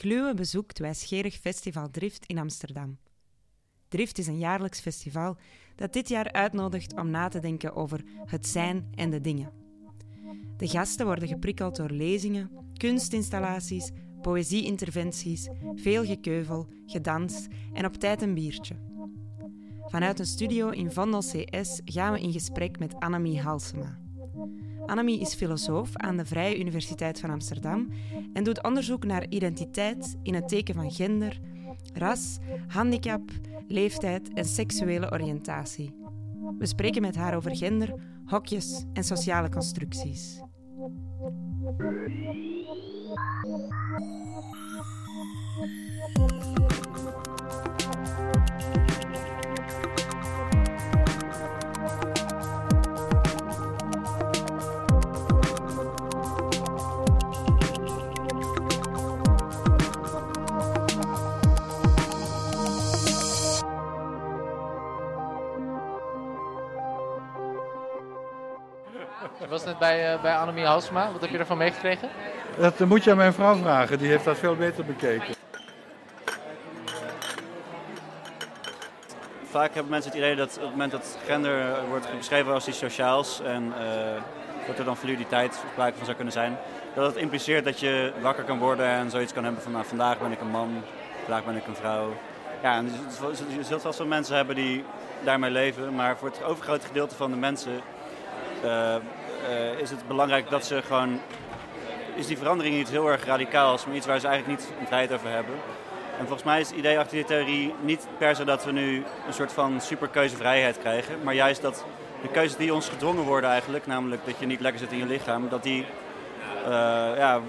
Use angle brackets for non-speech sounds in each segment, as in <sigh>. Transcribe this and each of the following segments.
Kluwe bezoekt wijsgerig Festival Drift in Amsterdam. Drift is een jaarlijks festival dat dit jaar uitnodigt om na te denken over het zijn en de dingen. De gasten worden geprikkeld door lezingen, kunstinstallaties, poëzieinterventies, veel gekeuvel, gedans en op tijd een biertje. Vanuit een studio in Vandel CS gaan we in gesprek met Annemie Halsema. Annemie is filosoof aan de Vrije Universiteit van Amsterdam en doet onderzoek naar identiteit in het teken van gender, ras, handicap, leeftijd en seksuele oriëntatie. We spreken met haar over gender, hokjes en sociale constructies. Je was net bij, uh, bij Annemie Halsema. Wat heb je ervan meegekregen? Dat moet je aan mijn vrouw vragen. Die heeft dat veel beter bekeken. Vaak hebben mensen het idee dat op het moment dat gender wordt beschreven als iets sociaals en uh, dat er dan fluiditeit sprake van zou kunnen zijn, dat het impliceert dat je wakker kan worden en zoiets kan hebben van nou, vandaag ben ik een man, vandaag ben ik een vrouw. Ja, en je zult wel veel mensen hebben die daarmee leven, maar voor het overgrote gedeelte van de mensen uh, is het belangrijk dat ze gewoon. Is die verandering niet heel erg radicaal, maar iets waar ze eigenlijk niet vrijheid over hebben. En volgens mij is het idee achter die theorie niet per se dat we nu een soort van superkeuzevrijheid krijgen, maar juist dat de keuzes die ons gedwongen worden eigenlijk, namelijk dat je niet lekker zit in je lichaam, dat die uh, ja,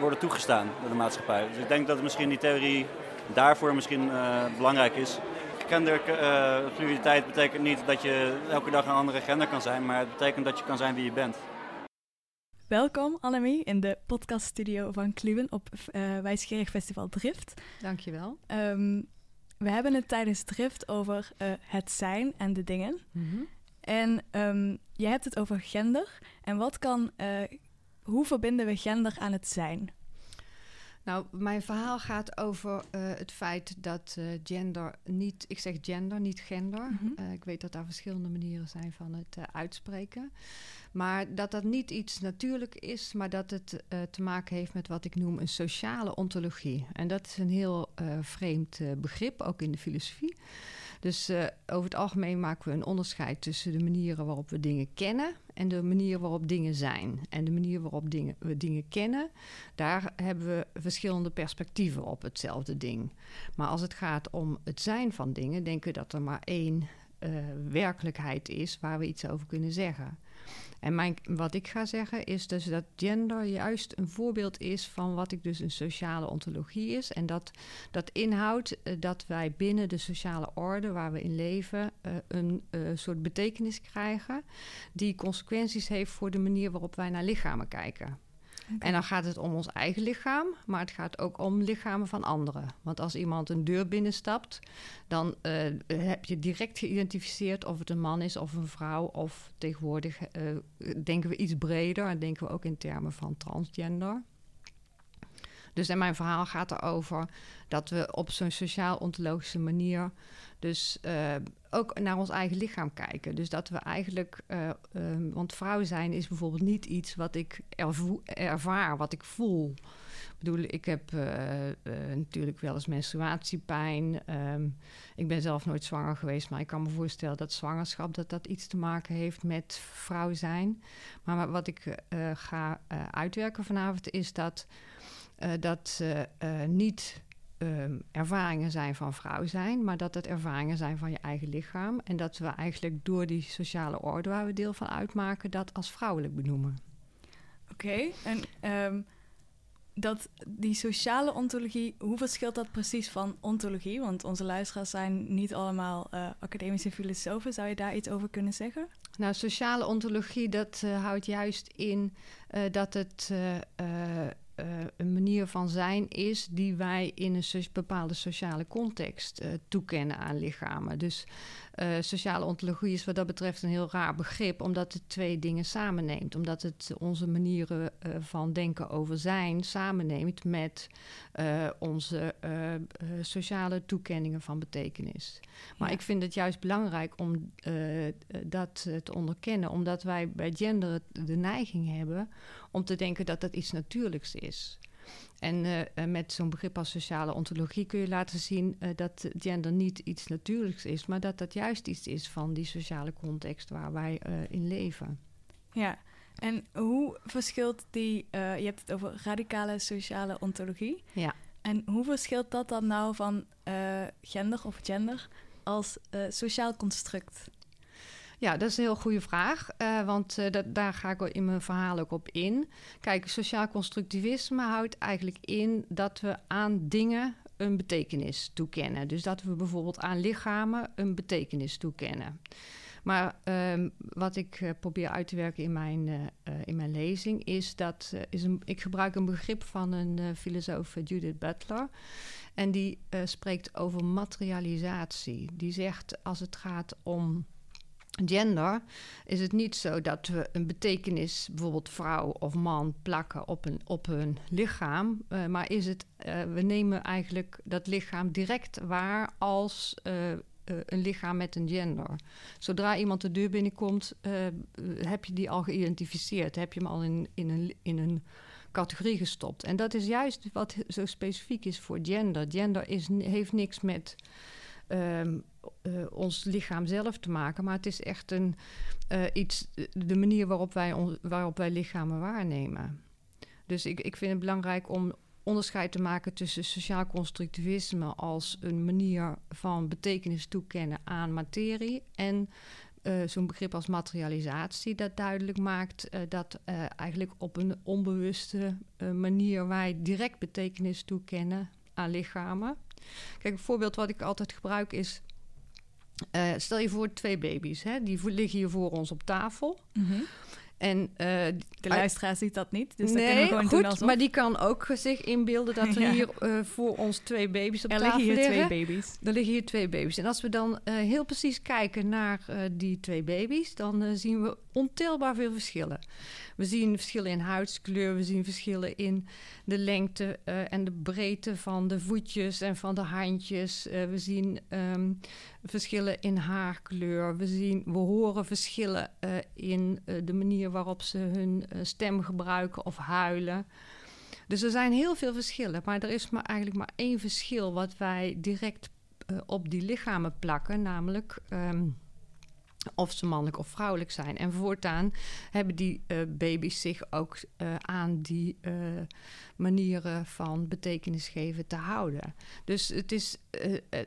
worden toegestaan door de maatschappij. Dus ik denk dat misschien die theorie daarvoor misschien uh, belangrijk is. Genderfluiditeit uh, betekent niet dat je elke dag een andere gender kan zijn, maar het betekent dat je kan zijn wie je bent. Welkom Annemie in de podcaststudio van Kluwen op uh, Wijsgerig Festival Drift. Dankjewel. Um, we hebben het tijdens Drift over uh, het zijn en de dingen. Mm -hmm. En um, je hebt het over gender. En wat kan, uh, hoe verbinden we gender aan het zijn? Nou, mijn verhaal gaat over uh, het feit dat uh, gender niet, ik zeg gender, niet gender. Mm -hmm. uh, ik weet dat daar verschillende manieren zijn van het uitspreken. Maar dat dat niet iets natuurlijk is, maar dat het te maken heeft met wat ik noem een sociale ontologie. En dat is een heel vreemd begrip, ook in de filosofie. Dus uh, over het algemeen maken we een onderscheid tussen de manieren waarop we dingen kennen en de manier waarop dingen zijn. En de manier waarop dingen, we dingen kennen, daar hebben we verschillende perspectieven op hetzelfde ding. Maar als het gaat om het zijn van dingen, denken we dat er maar één uh, werkelijkheid is waar we iets over kunnen zeggen. En mijn, wat ik ga zeggen is dus dat gender juist een voorbeeld is van wat ik dus een sociale ontologie is. En dat, dat inhoudt uh, dat wij binnen de sociale orde waar we in leven uh, een uh, soort betekenis krijgen die consequenties heeft voor de manier waarop wij naar lichamen kijken. En dan gaat het om ons eigen lichaam, maar het gaat ook om lichamen van anderen. Want als iemand een deur binnenstapt, dan uh, heb je direct geïdentificeerd of het een man is of een vrouw. Of tegenwoordig uh, denken we iets breder en denken we ook in termen van transgender. Dus en mijn verhaal gaat erover dat we op zo'n sociaal-ontologische manier dus uh, ook naar ons eigen lichaam kijken. Dus dat we eigenlijk, uh, um, want vrouw zijn is bijvoorbeeld niet iets wat ik ervaar, wat ik voel. Ik bedoel, ik heb uh, uh, natuurlijk wel eens menstruatiepijn. Um, ik ben zelf nooit zwanger geweest, maar ik kan me voorstellen dat zwangerschap dat dat iets te maken heeft met vrouw zijn. Maar wat ik ga uitwerken vanavond is dat dat niet um, ervaringen zijn van vrouw zijn, maar dat het ervaringen zijn van je eigen lichaam. En dat we eigenlijk door die sociale orde waar we deel van uitmaken, dat als vrouwelijk benoemen. Oké, okay, en um, dat, die sociale ontologie, hoe verschilt dat precies van ontologie? Want onze luisteraars zijn niet allemaal uh, academische filosofen. Zou je daar iets over kunnen zeggen? Nou, sociale ontologie, dat uh, houdt juist in uh, dat het een manier van zijn is die wij in een bepaalde sociale context toekennen aan lichamen. Dus sociale ontologie is wat dat betreft een heel raar begrip, omdat het twee dingen samenneemt. Omdat het onze manieren van denken over zijn samenneemt met onze sociale toekenningen van betekenis. Maar ik vind het juist belangrijk om dat te onderkennen, omdat wij bij gender de neiging hebben om te denken dat dat iets natuurlijks is. En uh, met zo'n begrip als sociale ontologie kun je laten zien uh, dat gender niet iets natuurlijks is, maar dat dat juist iets is van die sociale context waar wij uh, in leven. Ja, en hoe verschilt die, je hebt het over radicale sociale ontologie. Ja. En hoe verschilt dat dan nou van gender of gender als sociaal construct? Ja, dat is een heel goede vraag, uh, want dat, daar ga ik in mijn verhaal ook op in. Kijk, sociaal constructivisme houdt eigenlijk in dat we aan dingen een betekenis toekennen. Dus dat we bijvoorbeeld aan lichamen een betekenis toekennen. Maar um, wat ik uh, probeer uit te werken in mijn, in mijn lezing is dat is ik gebruik een begrip van een filosoof, Judith Butler. En die spreekt over materialisatie. Die zegt als het gaat om gender is het niet zo dat we een betekenis, bijvoorbeeld vrouw of man, plakken op, een, op hun lichaam. Uh, maar is het, uh, we nemen eigenlijk dat lichaam direct waar als uh, een lichaam met een gender. Zodra iemand de deur binnenkomt, heb je die al geïdentificeerd. Heb je hem al in, in, een, in een categorie gestopt. En dat is juist wat zo specifiek is voor gender. Gender is, heeft niks met um, uh, ons lichaam zelf te maken. Maar het is echt een, uh, iets, de manier waarop wij, waarop wij lichamen waarnemen. Dus ik, ik vind het belangrijk om onderscheid te maken tussen sociaal constructivisme als een manier van betekenis toekennen aan materie en uh, zo'n begrip als materialisatie dat duidelijk maakt dat eigenlijk op een onbewuste manier wij direct betekenis toekennen aan lichamen. Kijk, een voorbeeld wat ik altijd gebruik is. Uh, stel je voor twee baby's, hè? die liggen hier voor ons op tafel. -hmm. En, uh, de luisteraar ziet dat niet, dus nee, dat kunnen we gewoon goed, doen alsof. maar die kan ook zich inbeelden dat er <laughs> ja. hier uh, voor ons twee baby's op er tafel liggen. liggen. hier twee baby's. Er liggen hier twee baby's. En als we dan uh, heel precies kijken naar die twee baby's, dan zien we ontelbaar veel verschillen. We zien verschillen in huidskleur, we zien verschillen in de lengte en de breedte van de voetjes en van de handjes. We zien um, verschillen in haarkleur. We, zien, we horen verschillen in de manier waarop ze hun stem gebruiken of huilen. Dus er zijn heel veel verschillen, maar er is maar eigenlijk maar één verschil wat wij direct op die lichamen plakken, namelijk. Um, of ze mannelijk of vrouwelijk zijn. En voortaan hebben die uh, baby's zich ook aan die manieren van betekenis geven te houden. Dus het is,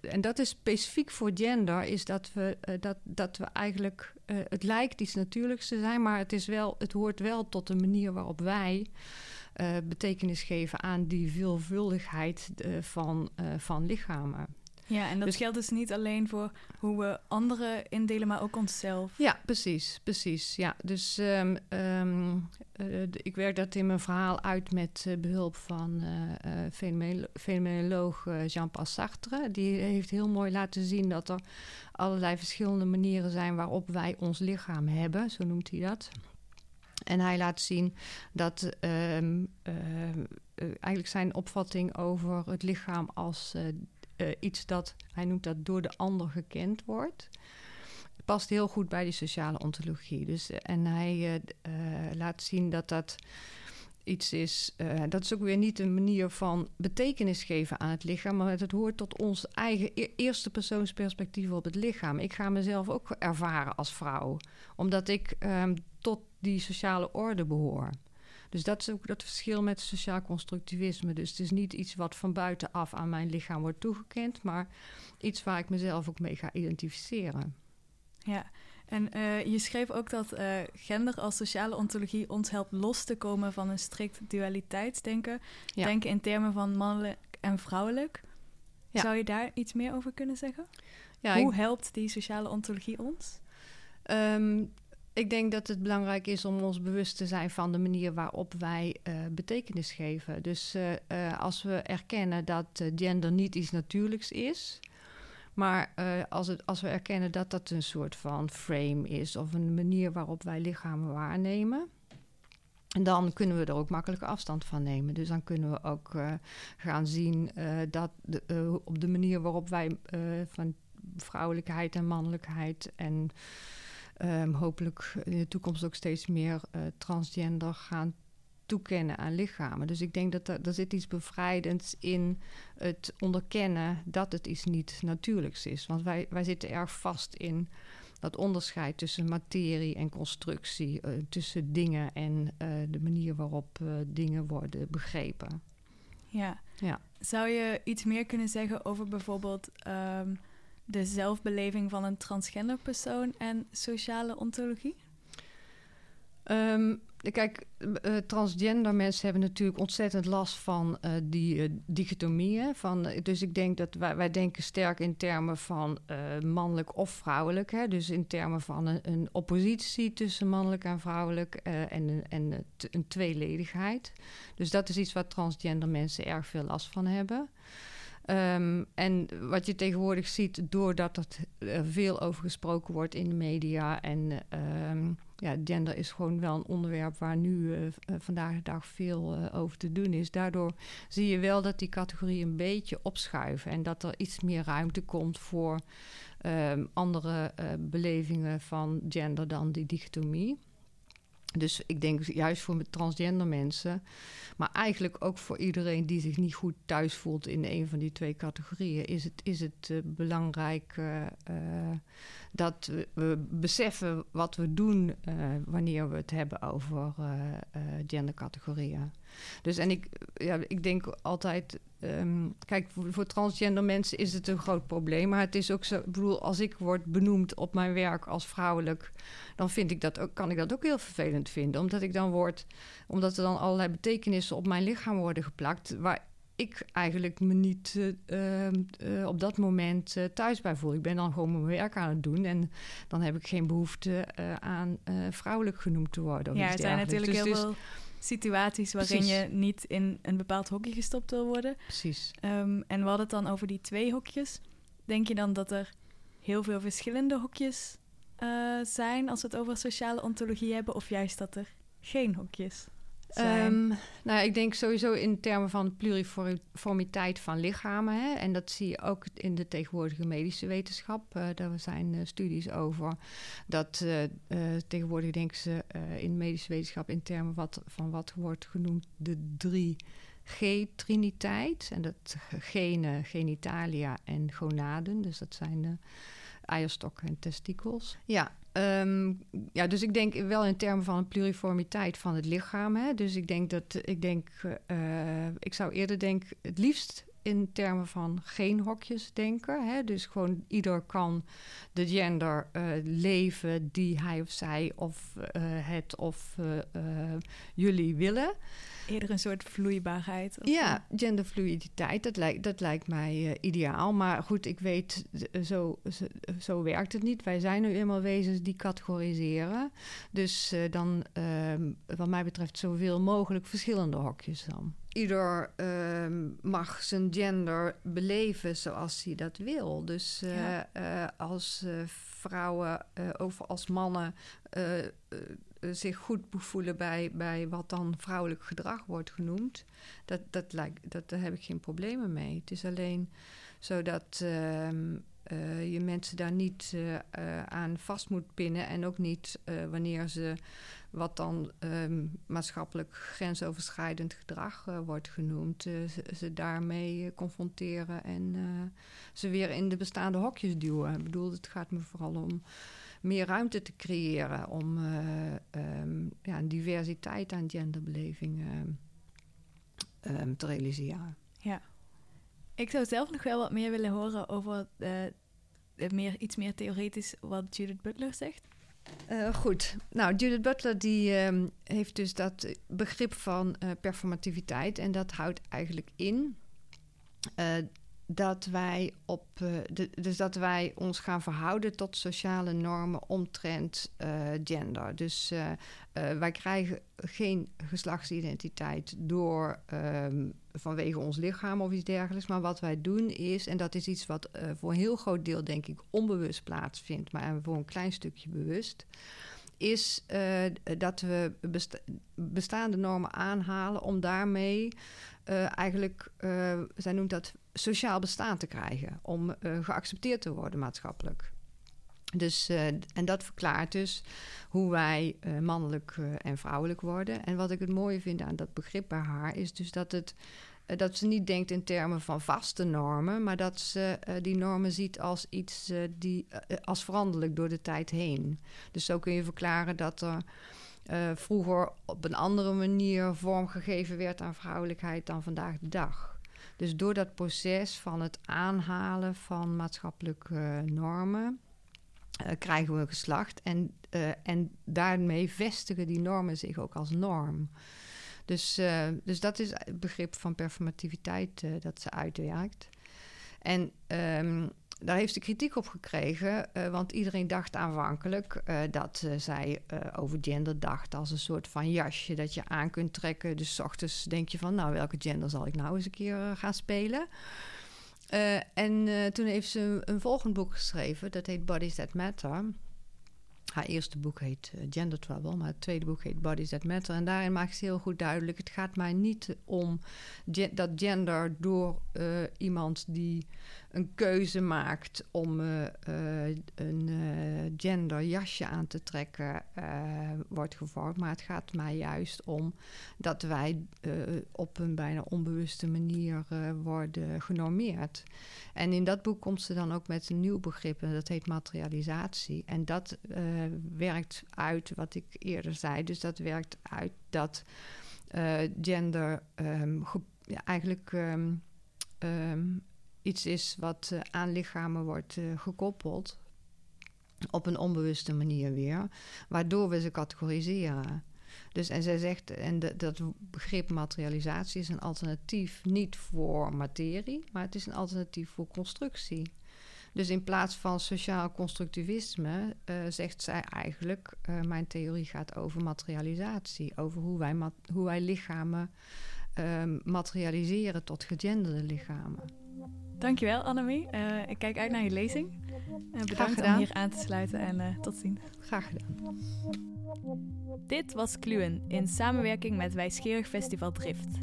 en dat is specifiek voor gender, is dat we, dat, dat we eigenlijk, het lijkt iets natuurlijks te zijn, maar het, is wel, het hoort wel tot de manier waarop wij. betekenis geven aan die veelvuldigheid van, van lichamen. Ja, en dat dus, geldt dus niet alleen voor hoe we anderen indelen, maar ook onszelf. Ja, precies, precies. Ja, dus um, um, uh, ik werk dat in mijn verhaal uit met uh, behulp van uh, fenomeno fenomenoloog Jean-Paul Sartre. Die heeft heel mooi laten zien dat er allerlei verschillende manieren zijn waarop wij ons lichaam hebben, zo noemt hij dat. En hij laat zien dat um, eigenlijk zijn opvatting over het lichaam als uh, iets dat, hij noemt dat, door de ander gekend wordt. Past heel goed bij die sociale ontologie. Dus, uh, en hij uh, laat zien dat dat iets is. dat is ook weer niet een manier van betekenis geven aan het lichaam, maar het hoort tot ons eigen e eerste persoonsperspectief op het lichaam. Ik ga mezelf ook ervaren als vrouw, omdat ik um, tot die sociale orde behoor. Dus dat is ook dat verschil met sociaal constructivisme. Dus het is niet iets wat van buitenaf aan mijn lichaam wordt toegekend, maar iets waar ik mezelf ook mee ga identificeren. Ja, en uh, je schreef ook dat uh, gender als sociale ontologie ons helpt los te komen van een strikt dualiteitsdenken. Ja. Denken in termen van mannelijk en vrouwelijk. Ja. Zou je daar iets meer over kunnen zeggen? Ja, Hoe ik... helpt die sociale ontologie ons? Um, Ik denk dat het belangrijk is om ons bewust te zijn van de manier waarop wij uh, betekenis geven. Dus uh, uh, als we erkennen dat gender niet iets natuurlijks is, maar als, het, als we erkennen dat dat een soort van frame is of een manier waarop wij lichamen waarnemen. En dan kunnen we er ook makkelijke afstand van nemen. Dus dan kunnen we ook gaan zien dat de, op de manier waarop wij van vrouwelijkheid en mannelijkheid en um, hopelijk in de toekomst ook steeds meer uh, transgender gaan toekennen aan lichamen. Dus ik denk dat er, er zit iets bevrijdends in het onderkennen dat het iets niet natuurlijks is. Want wij, wij zitten erg vast in dat onderscheid tussen materie en constructie, uh, tussen dingen en uh, de manier waarop uh, dingen worden begrepen. Ja. ja. Zou je iets meer kunnen zeggen over bijvoorbeeld um, de zelfbeleving van een transgender persoon en sociale ontologie? Um, kijk, uh, transgender mensen hebben natuurlijk ontzettend last van uh, die uh, dichotomieën. Van, dus ik denk dat wij, wij denken sterk in termen van mannelijk of vrouwelijk. Hè? Dus in termen van een, een oppositie tussen mannelijk en vrouwelijk en, en een tweeledigheid. Dus dat is iets waar transgender mensen erg veel last van hebben. Um, en wat je tegenwoordig ziet, doordat er veel over gesproken wordt in de media en um, ja, gender is gewoon wel een onderwerp waar nu uh, vandaag de dag veel over te doen is. Daardoor zie je wel dat die categorieën een beetje opschuiven en dat er iets meer ruimte komt voor um, andere belevingen van gender dan die dichotomie. Dus ik denk juist voor transgender mensen, maar eigenlijk ook voor iedereen die zich niet goed thuis voelt in een van die twee categorieën, is het, is het uh, belangrijk uh, uh, dat we, we, beseffen wat we doen wanneer we het hebben over gendercategorieën. Dus en ik, ja, ik denk altijd Um, kijk, voor, voor, transgender mensen is het een groot probleem. Maar het is ook zo, ik bedoel, als ik word benoemd op mijn werk als vrouwelijk, dan vind ik dat ook, kan ik dat ook heel vervelend vinden. Omdat ik dan word, omdat er dan allerlei betekenissen op mijn lichaam worden geplakt. Waar ik eigenlijk me niet uh, uh, op dat moment uh, thuis bij voel. Ik ben dan gewoon mijn werk aan het doen. En dan heb ik geen behoefte aan vrouwelijk genoemd te worden. Ja, het zijn natuurlijk dus heel veel situaties waarin Precies. je niet in een bepaald hokje gestopt wil worden. Precies. Um, en we hadden het dan over die twee hokjes. Denk je dan dat er heel veel verschillende hokjes uh, zijn als we het over sociale ontologie hebben, of juist dat er geen hokjes Um, nou, ik denk sowieso in termen van pluriformiteit van lichamen. Hè? En dat zie je ook in de tegenwoordige medische wetenschap. Uh, daar zijn uh, studies over. Dat uh, tegenwoordig denken ze in medische wetenschap in termen wat, van wat wordt genoemd de drie G-triniteit. En dat genen, genitalia en gonaden. Dus dat zijn de eierstokken en testikels. Ja, Um, ja, dus ik denk wel in termen van een pluriformiteit van het lichaam. Hè? Dus ik denk dat ik denk, uh, ik zou eerder denken, het liefst in termen van geen hokjes denken. Hè? Dus gewoon ieder kan de gender uh, leven die hij of zij of uh, het of jullie willen eerder een soort vloeibaarheid. Ja, genderfluiditeit, dat lijkt, dat lijkt mij ideaal. Maar goed, ik weet, zo, zo, zo, werkt het niet. Wij zijn nu eenmaal wezens die categoriseren. Dus dan, uh, wat mij betreft, zoveel mogelijk verschillende hokjes dan. Ieder ehm, mag zijn gender beleven zoals hij dat wil. Dus ja. Eh, als vrouwen of als mannen eh, zich goed voelen bij, bij wat dan vrouwelijk gedrag wordt genoemd, dat, dat lijkt, dat, daar heb ik geen problemen mee. Het is alleen zodat uh, je mensen daar niet aan vast moet pinnen en ook niet wanneer ze wat dan ehm, maatschappelijk grensoverschrijdend gedrag wordt genoemd, ze, ze, daarmee confronteren en ze weer in de bestaande hokjes duwen. Ik bedoel, het gaat me vooral om meer ruimte te creëren om um, ja, diversiteit aan genderbeleving um, te realiseren. Ja. Ik zou zelf nog wel wat meer willen horen over meer, iets meer theoretisch wat Judith Butler zegt. Uh, goed. Nou, Judith Butler die um, heeft dus dat begrip van uh, performativiteit. En dat houdt eigenlijk in uh, dat wij op, de, dus dat wij ons gaan verhouden tot sociale normen omtrent uh, gender. Dus uh, wij krijgen geen geslachtsidentiteit door um, vanwege ons lichaam of iets dergelijks. Maar wat wij doen is, en dat is iets wat voor een heel groot deel denk ik onbewust plaatsvindt, maar voor een klein stukje bewust is dat we besta bestaande normen aanhalen om daarmee eigenlijk, zij noemt dat sociaal bestaan te krijgen, om geaccepteerd te worden maatschappelijk. Dus, en dat verklaart dus hoe wij mannelijk en vrouwelijk worden. En wat ik het mooie vind aan dat begrip bij haar is dus dat het eh, dat ze niet denkt in termen van vaste normen, maar dat ze die normen ziet als iets die als veranderlijk door de tijd heen. Dus zo kun je verklaren dat er vroeger op een andere manier vormgegeven werd aan vrouwelijkheid dan vandaag de dag. Dus door dat proces van het aanhalen van maatschappelijke normen. krijgen we een geslacht en, en daarmee vestigen die normen zich ook als norm. Dus, uh, dus dat is het begrip van performativiteit dat ze uitwerkt. En um, daar heeft ze kritiek op gekregen, uh, want iedereen dacht aanvankelijk dat zij over gender dacht als een soort van jasje dat je aan kunt trekken. Dus s ochtends denk je van, nou, welke gender zal ik nou eens een keer gaan spelen? en toen heeft ze een volgend boek geschreven, dat heet Bodies That Matter. Haar eerste boek heet uh, Gender Trouble, maar het tweede boek heet Bodies That Matter. En daarin maakt ze heel goed duidelijk: het gaat mij niet om dat gender door uh, iemand die een keuze maakt om uh, uh, een genderjasje aan te trekken, wordt gevormd. Maar het gaat mij juist om dat wij op een bijna onbewuste manier worden genormeerd. En in dat boek komt ze dan ook met een nieuw begrip, en dat heet materialisatie. En dat werkt uit wat ik eerder zei. Dus dat werkt uit dat gender um, ja, eigenlijk. Um, um, iets is wat uh, aan lichamen wordt gekoppeld. Op een onbewuste manier weer. Waardoor we ze categoriseren. Dus en zij zegt, en dat begrip materialisatie is een alternatief niet voor materie, maar het is een alternatief voor constructie. Dus in plaats van sociaal constructivisme uh, zegt zij eigenlijk: uh, mijn theorie gaat over materialisatie, over hoe wij, hoe wij lichamen uh, materialiseren tot gegenderde lichamen. Dankjewel, Annemie. Uh, ik kijk uit naar je lezing. Uh, bedankt om hier aan te sluiten en uh, tot ziens. Graag gedaan. Dit was Kluwen in samenwerking met Wijsgerig Festival Drift.